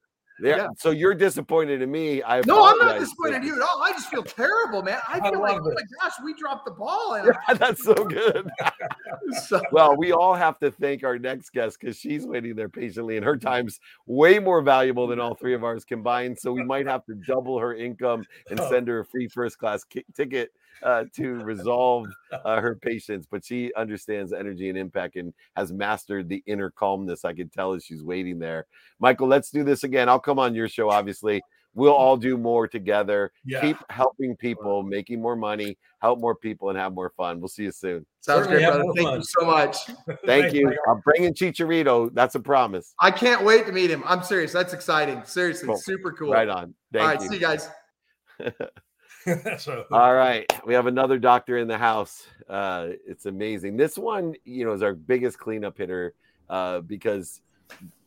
Yeah. So you're disappointed in me. I no, I'm not disappointed in you at all. I just feel terrible, man. I feel I like, oh my gosh, we dropped the ball. And yeah, that's so good. so, well, we all have to thank our next guest because she's waiting there patiently, and her time's way more valuable than all three of ours combined. So we might have to double her income and oh. send her a free first class ki- ticket uh, to resolve uh, her patience, but she understands energy and impact and has mastered the inner calmness. I can tell as she's waiting there. Michael, let's do this again. I'll come on your show, obviously. We'll all do more together. Yeah. Keep helping people, making more money, help more people, and have more fun. We'll see you soon. Sounds good, brother. Thank fun. you so much. Thank you. I'm bringing Chicharito. That's a promise. I can't wait to meet him. I'm serious. That's exciting. Seriously, cool. super cool. Right on. Thank all right, you. see you guys. so. All right, we have another doctor in the house. Uh, it's amazing. This one, you know, is our biggest cleanup hitter uh, because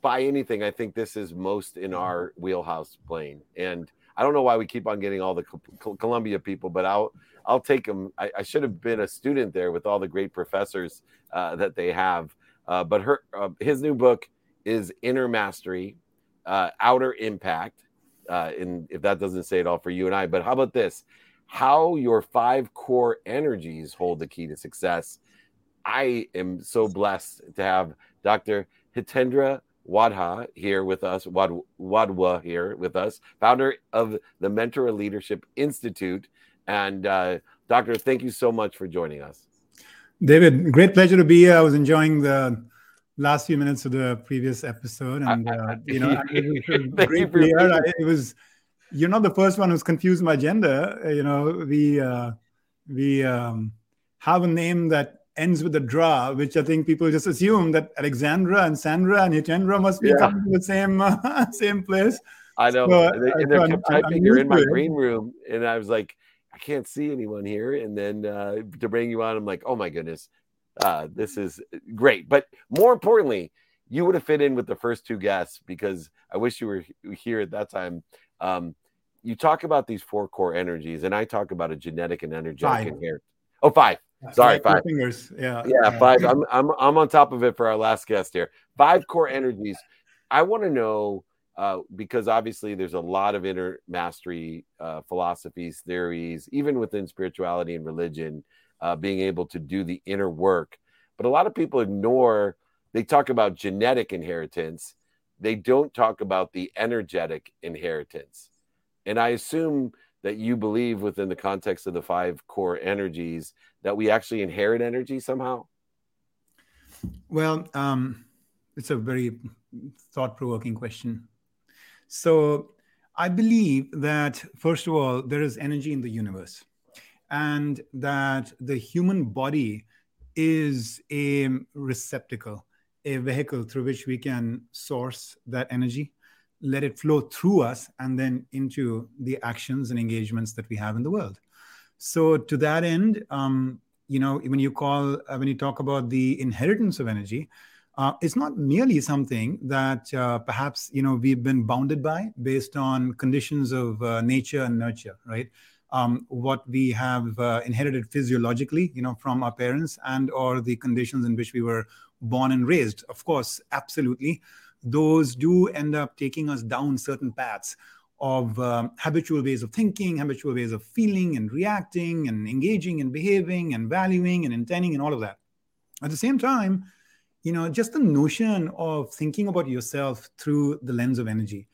by anything, I think this is most in our wheelhouse Blaine. And I don't know why we keep on getting all the Columbia people, but I'll I'll take them. I, I, should have been a student there with all the great professors uh, that they have. Uh, but her, uh, his new book is Inner Mastery, uh, Outer Impact. Uh, and if that doesn't say it all for you and I, but how about this? How your five core energies hold the key to success. I am so blessed to have Dr. Hitendra Wadhwa here with us, Wad, Wadhwa here with us, founder of the Mentor Leadership Institute. And uh, Doctor, thank you so much for joining us. David, great pleasure to be here. I was enjoying the last few minutes of the previous episode, and uh, you know, it was great hear. It was you're not the first one who's confused my gender. You know, we uh, we um, have a name that ends with a dra, which I think people just assume that Alexandra and Sandra and Hitendra must be yeah. coming from the same uh, same place. I know. So, and they, they kept typing, "You're in my green room," and I was like, "I can't see anyone here." And then uh, to bring you on, I'm like, "Oh my goodness, uh, this is great!" But more importantly, you would have fit in with the first two guests because I wish you were here at that time. Um, you talk about these four core energies, and I talk about a genetic and energetic inheritance. Oh, five. Sorry, five fingers. Yeah, yeah, five. I'm I'm I'm on top of it for our last guest here. Five core energies. I want to know uh, because obviously there's a lot of inner mastery uh, philosophies, theories, even within spirituality and religion, uh, being able to do the inner work. But a lot of people ignore. They talk about genetic inheritance. They don't talk about the energetic inheritance. And I assume that you believe within the context of the five core energies that we actually inherit energy somehow? Well, um, it's a very thought provoking question. So, I believe that, first of all, there is energy in the universe, and that the human body is a receptacle, a vehicle through which we can source that energy let it flow through us and then into the actions and engagements that we have in the world. So to that end, um, you know, when you call uh, when you talk about the inheritance of energy, uh, it's not merely something that uh, perhaps you know we've been bounded by based on conditions of uh, nature and nurture, right? Um, what we have uh, inherited physiologically, you know, from our parents and or the conditions in which we were born and raised. Of course, absolutely those do end up taking us down certain paths of um, habitual ways of thinking, habitual ways of feeling and reacting and engaging and behaving and valuing and intending and all of that. At the same time, you know, just the notion of thinking about yourself through the lens of energy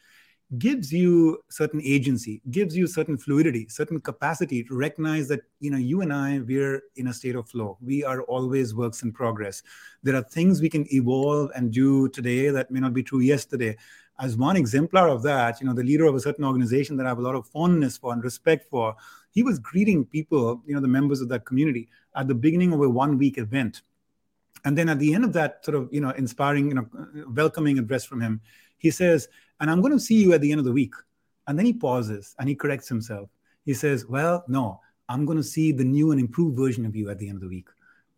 gives you certain agency gives you certain fluidity certain capacity to recognize that you know you and i we're in a state of flow. We are always works in progress. There are things we can evolve and do today that may not be true yesterday. As one exemplar of that you know the leader of a certain organization that i have a lot of fondness for and respect for he was greeting people you know the members of that community at the beginning of a one week event. And then at the end of that sort of you know inspiring you know welcoming address from him he says and I'm going to see you at the end of the week. And then he pauses and he corrects himself. He says, Well, no, I'm going to see the new and improved version of you at the end of the week.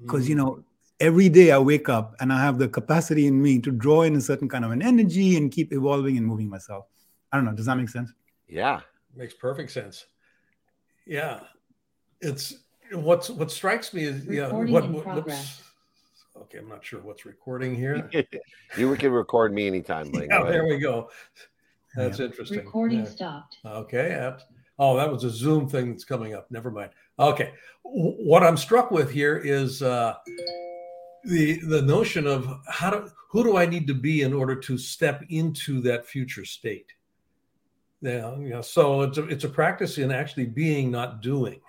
Because, mm. you know, every day I wake up and I have the capacity in me to draw in a certain kind of an energy and keep evolving and moving myself. I don't know. Does that make sense? Yeah. Makes perfect sense. Yeah. It's what's what strikes me is yeah, what, what Okay, I'm not sure what's recording here. you can record me anytime. Link. yeah, there we go. That's yeah. interesting. Recording yeah. stopped. Okay. Oh, that was a Zoom thing that's coming up. Never mind. Okay. What I'm struck with here is uh, the the notion of how do who do I need to be in order to step into that future state? Yeah. You know, so it's a, it's a practice in actually being, not doing.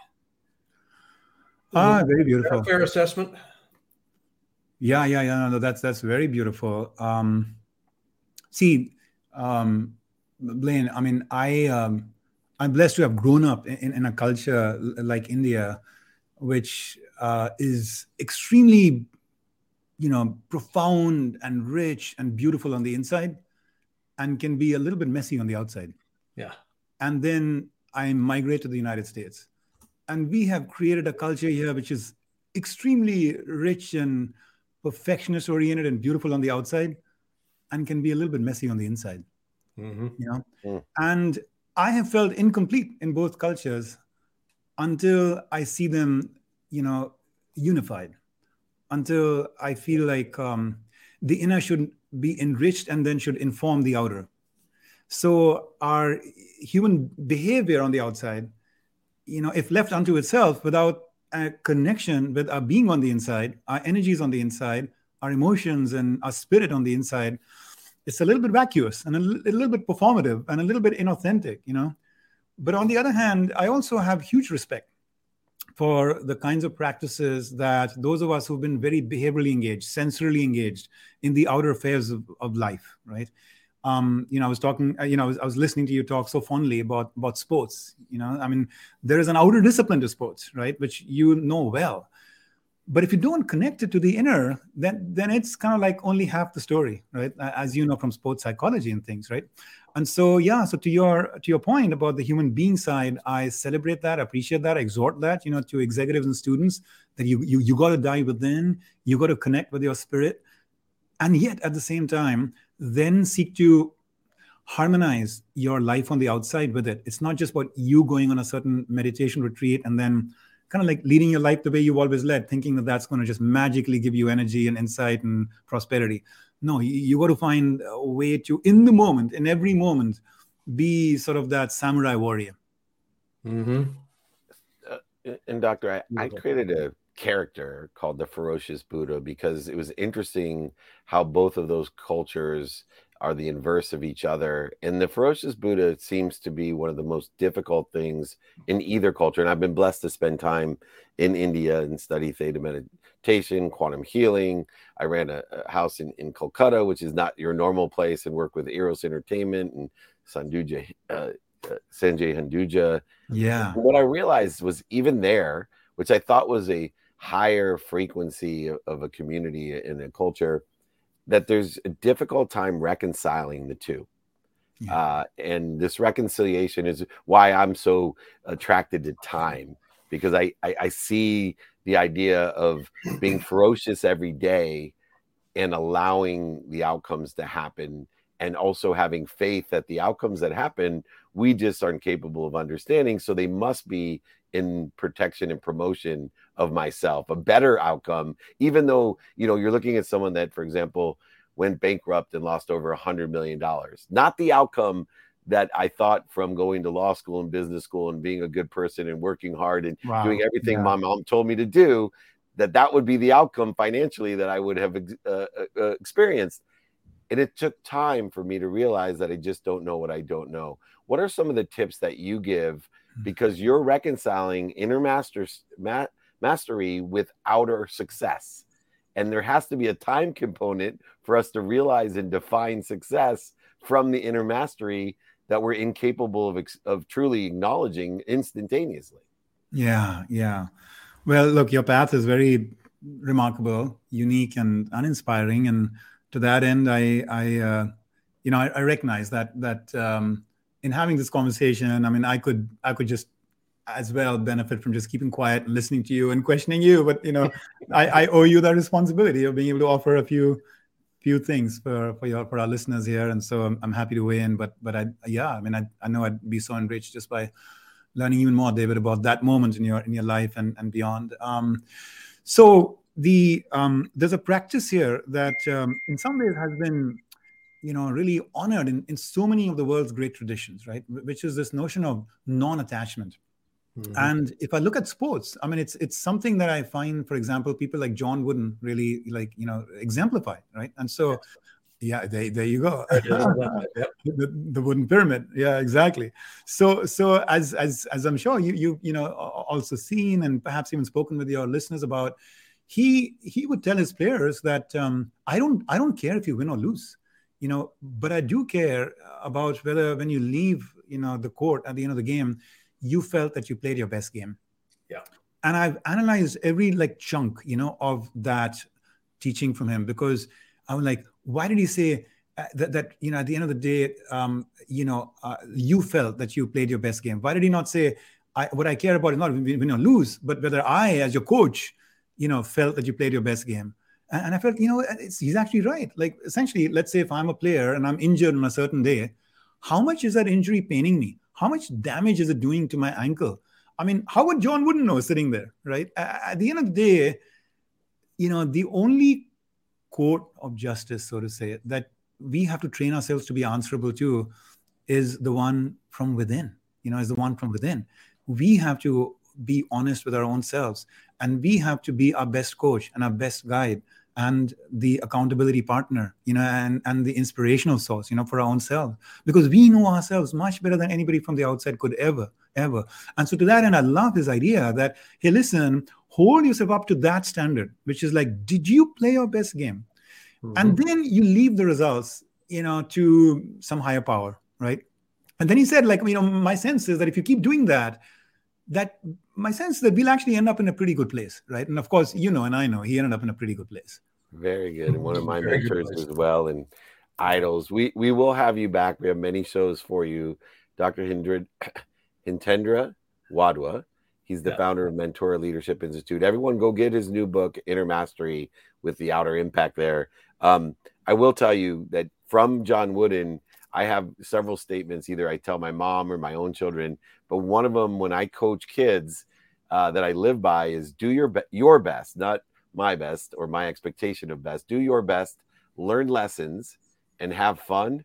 Ah, very beautiful. Fair assessment. Yeah, yeah, yeah. No, that's that's very beautiful. Um, see, um, Blaine. I mean, I um, I'm blessed to have grown up in, in a culture like India, which uh, is extremely, you know, profound and rich and beautiful on the inside, and can be a little bit messy on the outside. Yeah. And then I migrate to the United States, and we have created a culture here which is extremely rich and perfectionist oriented and beautiful on the outside and can be a little bit messy on the inside mm-hmm. you know mm. and i have felt incomplete in both cultures until I see them, you know, unified, until I feel like um, the inner should be enriched and then should inform the outer. So our human behavior on the outside, you know, if left unto itself without a connection with our being on the inside, our energies on the inside, our emotions and our spirit on the inside, it's a little bit vacuous and a, little bit performative and a little bit inauthentic, you know. But on the other hand, I also have huge respect for the kinds of practices that those of us who've been very behaviorally engaged, sensorily engaged in the outer affairs of, of life, right? Um, you know, I was talking, uh, you know, I was, I was, listening to you talk so fondly about about sports. You know, I mean, there is an outer discipline to sports, right, which you know well. But if you don't connect it to the inner, then then it's kind of like only half the story, right? As you know from sports psychology and things, right? And so, yeah. So to your to your point about the human being side, I celebrate that, appreciate that, exhort that, you know, to executives and students that you you you got to dive within, you got to connect with your spirit, and yet at the same time then seek to harmonize your life on the outside with it. It's not just about you going on a certain meditation retreat and then kind of like leading your life the way you've always led, thinking that that's going to just magically give you energy and insight and prosperity. No, you, you got to find a way to, in the moment, in every moment, be sort of that samurai warrior. Mm-hmm. Uh, and doctor, I, I created a character called the ferocious Buddha because it was interesting how both of those cultures are the inverse of each other. And the ferocious Buddha seems to be one of the most difficult things in either culture. And I've been blessed to spend time in India and study theta meditation, quantum healing. I ran a, a house in, in Kolkata, which is not your normal place, and work with Eros Entertainment and Sanduja, uh, uh, Sanjay Hinduja. Yeah. And what I realized was even there, which I thought was a higher frequency of, a community and a culture that there's a difficult time reconciling the two. Yeah. Uh, and this reconciliation is why I'm so attracted to time because I, I, I see the idea of being ferocious every day and allowing the outcomes to happen and also having faith that the outcomes that happen we just aren't capable of understanding so they must be in protection and promotion of myself, a better outcome, even though, you know, you're looking at someone that, for example, went bankrupt and lost over a hundred million dollars. Not the outcome that I thought from going to law school and business school and being a good person and working hard and wow. doing everything yeah. my mom told me to do, that that would be the outcome financially that I would have uh, uh, uh, experienced. And it took time for me to realize that I just don't know what I don't know. What are some of the tips that you give because you're reconciling inner master, ma- mastery with outer success. And there has to be a time component for us to realize and define success from the inner mastery that we're incapable of, of truly acknowledging instantaneously. Yeah, yeah. Well, look, your path is very remarkable, unique, and uninspiring. And to that end, I, I, uh, you know, I, I recognize that that um, in having this conversation, I mean, I could I could just as well benefit from just keeping quiet and listening to you and questioning you. But you know, I, I owe you that responsibility of being able to offer a few few things for for your for our listeners here. And so I'm, I'm happy to weigh in. But but I yeah, I mean I, I know I'd be so enriched just by learning even more, David, about that moment in your in your life and and beyond. Um, so the um, there's a practice here that um, in some ways has been you know really honored in, in so many of the world's great traditions right? Which is this notion of non-attachment. Mm-hmm. and if i look at sports i mean it's it's something that i find for example people like john wooden really like you know exemplify right? And so yeah they, there you go. The, the wooden pyramid. Yeah exactly. So so as as as i'm sure you you you know also seen and perhaps even spoken with your listeners about he he would tell his players that um, i don't i don't care if you win or lose you know but i do care about whether when you leave you know the court at the end of the game you felt that you played your best game. Yeah. And i've analyzed every like chunk you know of that teaching from him because i'm like why did he say uh, that, that you know at the end of the day um, you know uh, you felt that you played your best game? Why did he not say I, what i care about is not when you lose but whether i as your coach you know felt that you played your best game and I felt, you know, he's actually right. Like, essentially, let's say if I'm a player and I'm injured on a certain day, how much is that injury paining me? How much damage is it doing to my ankle? I mean, how would John Wooden know sitting there, right? At the end of the day, you know, the only court of justice, so to say, that we have to train ourselves to be answerable to is the one from within, you know, is the one from within. We have to be honest with our own selves and we have to be our best coach and our best guide and the accountability partner you know and and the inspirational source you know for our own selves because we know ourselves much better than anybody from the outside could ever ever and so to that end i love this idea that hey listen hold yourself up to that standard which is like did you play your best game mm-hmm. and then you leave the results you know to some higher power right and then he said like you know my sense is that if you keep doing that that my sense is that we'll actually end up in a pretty good place, right? And of course, you know, and I know he ended up in a pretty good place. Very good, and one of my mentors as well, and idols. We we will have you back. We have many shows for you, Dr. Hindred, Hitendra Wadhwa. He's the yeah. founder of Mentor Leadership Institute. Everyone, go get his new book, Inner Mastery, with the outer impact. There, um, I will tell you that from John Wooden I have several statements. Either I tell my mom or my own children, but one of them when I coach kids uh, that I live by is do your be- your best, not my best or my expectation of best. Do your best, learn lessons, and have fun.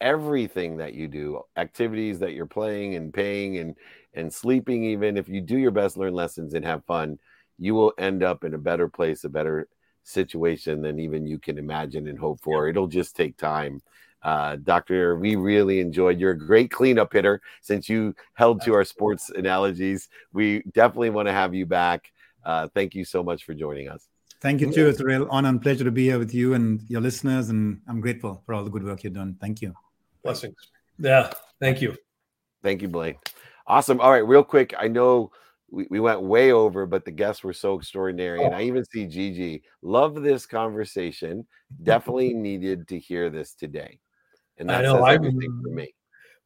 Everything that you do, activities that you're playing and paying and and sleeping, even if you do your best, learn lessons and have fun, you will end up in a better place, a better situation than even you can imagine and hope for. It'll just take time. Uh, Doctor, we really enjoyed. You're a great cleanup hitter since you held to our sports analogies. We definitely want to have you back. Uh, thank you so much for joining us. Thank you too. It's a real honor and pleasure to be here with you and your listeners, and I'm grateful for all the good work you've done. Thank you. Blessings. Yeah. Thank you. Thank you, Blaine. Awesome. All right, real quick. I know we, we went way over, but the guests were so extraordinary. Oh. And I even see Gigi. Love this conversation. Definitely needed to hear this today. And that I know, says everything for me.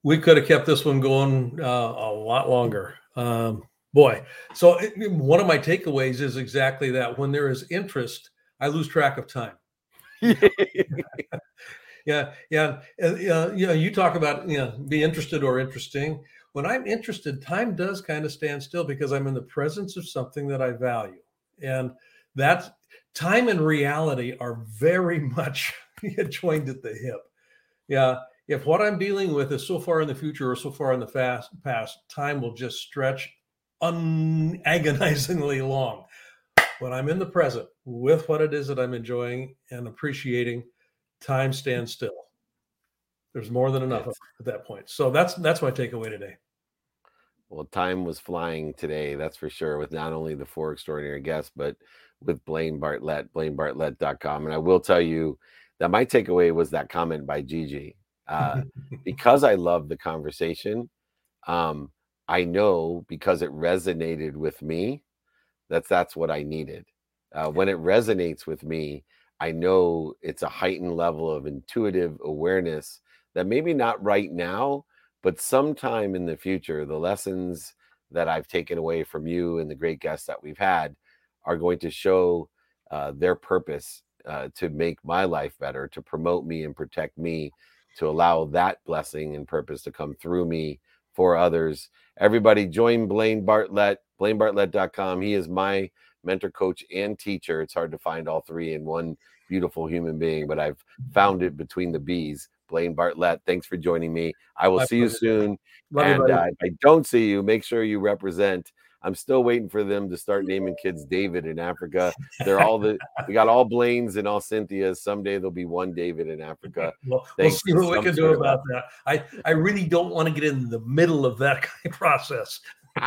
We could have kept this one going uh, a lot longer. Um, boy, so it, one of my takeaways is exactly that. When there is interest, I lose track of time. yeah, yeah, uh, you know, you talk about you know be interested or interesting. When I'm interested, time does kind of stand still because I'm in the presence of something that I value, and that time and reality are very much joined at the hip. Yeah. If what I'm dealing with is so far in the future or so far in the fast past, time will just stretch unagonizingly long. When I'm in the present with what it is that I'm enjoying and appreciating, time stands still. There's more than enough yes. at that point. So that's that's my takeaway today. Well, time was flying today, that's for sure, with not only the four extraordinary guests, but with Blaine Bartlett, blainebartlett.com. And I will tell you, that my takeaway was that comment by Gigi. Uh, because I love the conversation, um, I know because it resonated with me that that's what I needed. Uh, when it resonates with me, I know it's a heightened level of intuitive awareness that maybe not right now, but sometime in the future, the lessons that I've taken away from you and the great guests that we've had are going to show uh, their purpose uh, to make my life better, to promote me and protect me, to allow that blessing and purpose to come through me for others. Everybody join Blaine Bartlett, blainebartlett.com. He is my mentor, coach, and teacher. It's hard to find all three in one beautiful human being, but I've found it between the bees. Blaine Bartlett, thanks for joining me. I will my see pleasure. you soon. Love and uh, if I don't see you, make sure you represent I'm still waiting for them to start naming kids David in Africa. They're all the we got all Blaines and all Cynthias. Someday there'll be one David in Africa. Well, we'll see what we can do about that. I I really don't want to get in the middle of that kind of process.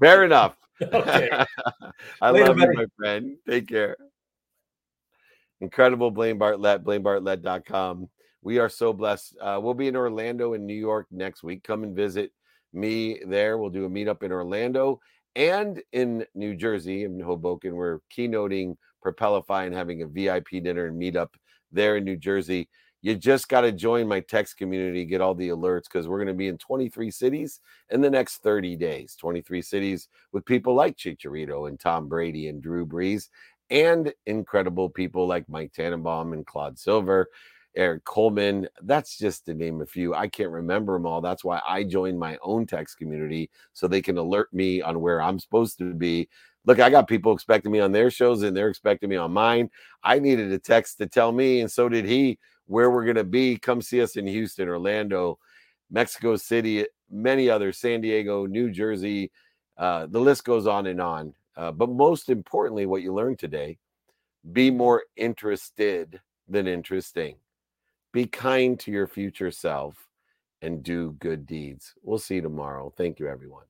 Fair enough. Okay. I Later, love buddy. you, my friend. Take care. Incredible Blaine Bartlett, blainebartlett.com. We are so blessed. Uh, we'll be in Orlando and New York next week. Come and visit me there. We'll do a meetup in Orlando and in New Jersey, in Hoboken. We're keynoting Propelify and having a VIP dinner and meetup there in New Jersey. You just got to join my text community, get all the alerts because we're going to be in 23 cities in the next 30 days. 23 cities with people like Chicharito and Tom Brady and Drew Brees and incredible people like Mike Tannenbaum and Claude Silver Eric Coleman. That's just to name a few. I can't remember them all. That's why I joined my own text community so they can alert me on where I'm supposed to be. Look, I got people expecting me on their shows and they're expecting me on mine. I needed a text to tell me, and so did he, where we're going to be. Come see us in Houston, Orlando, Mexico City, many others, San Diego, New Jersey. Uh, the list goes on and on. Uh, but most importantly, what you learned today be more interested than interesting. Be kind to your future self and do good deeds. We'll see you tomorrow. Thank you, everyone.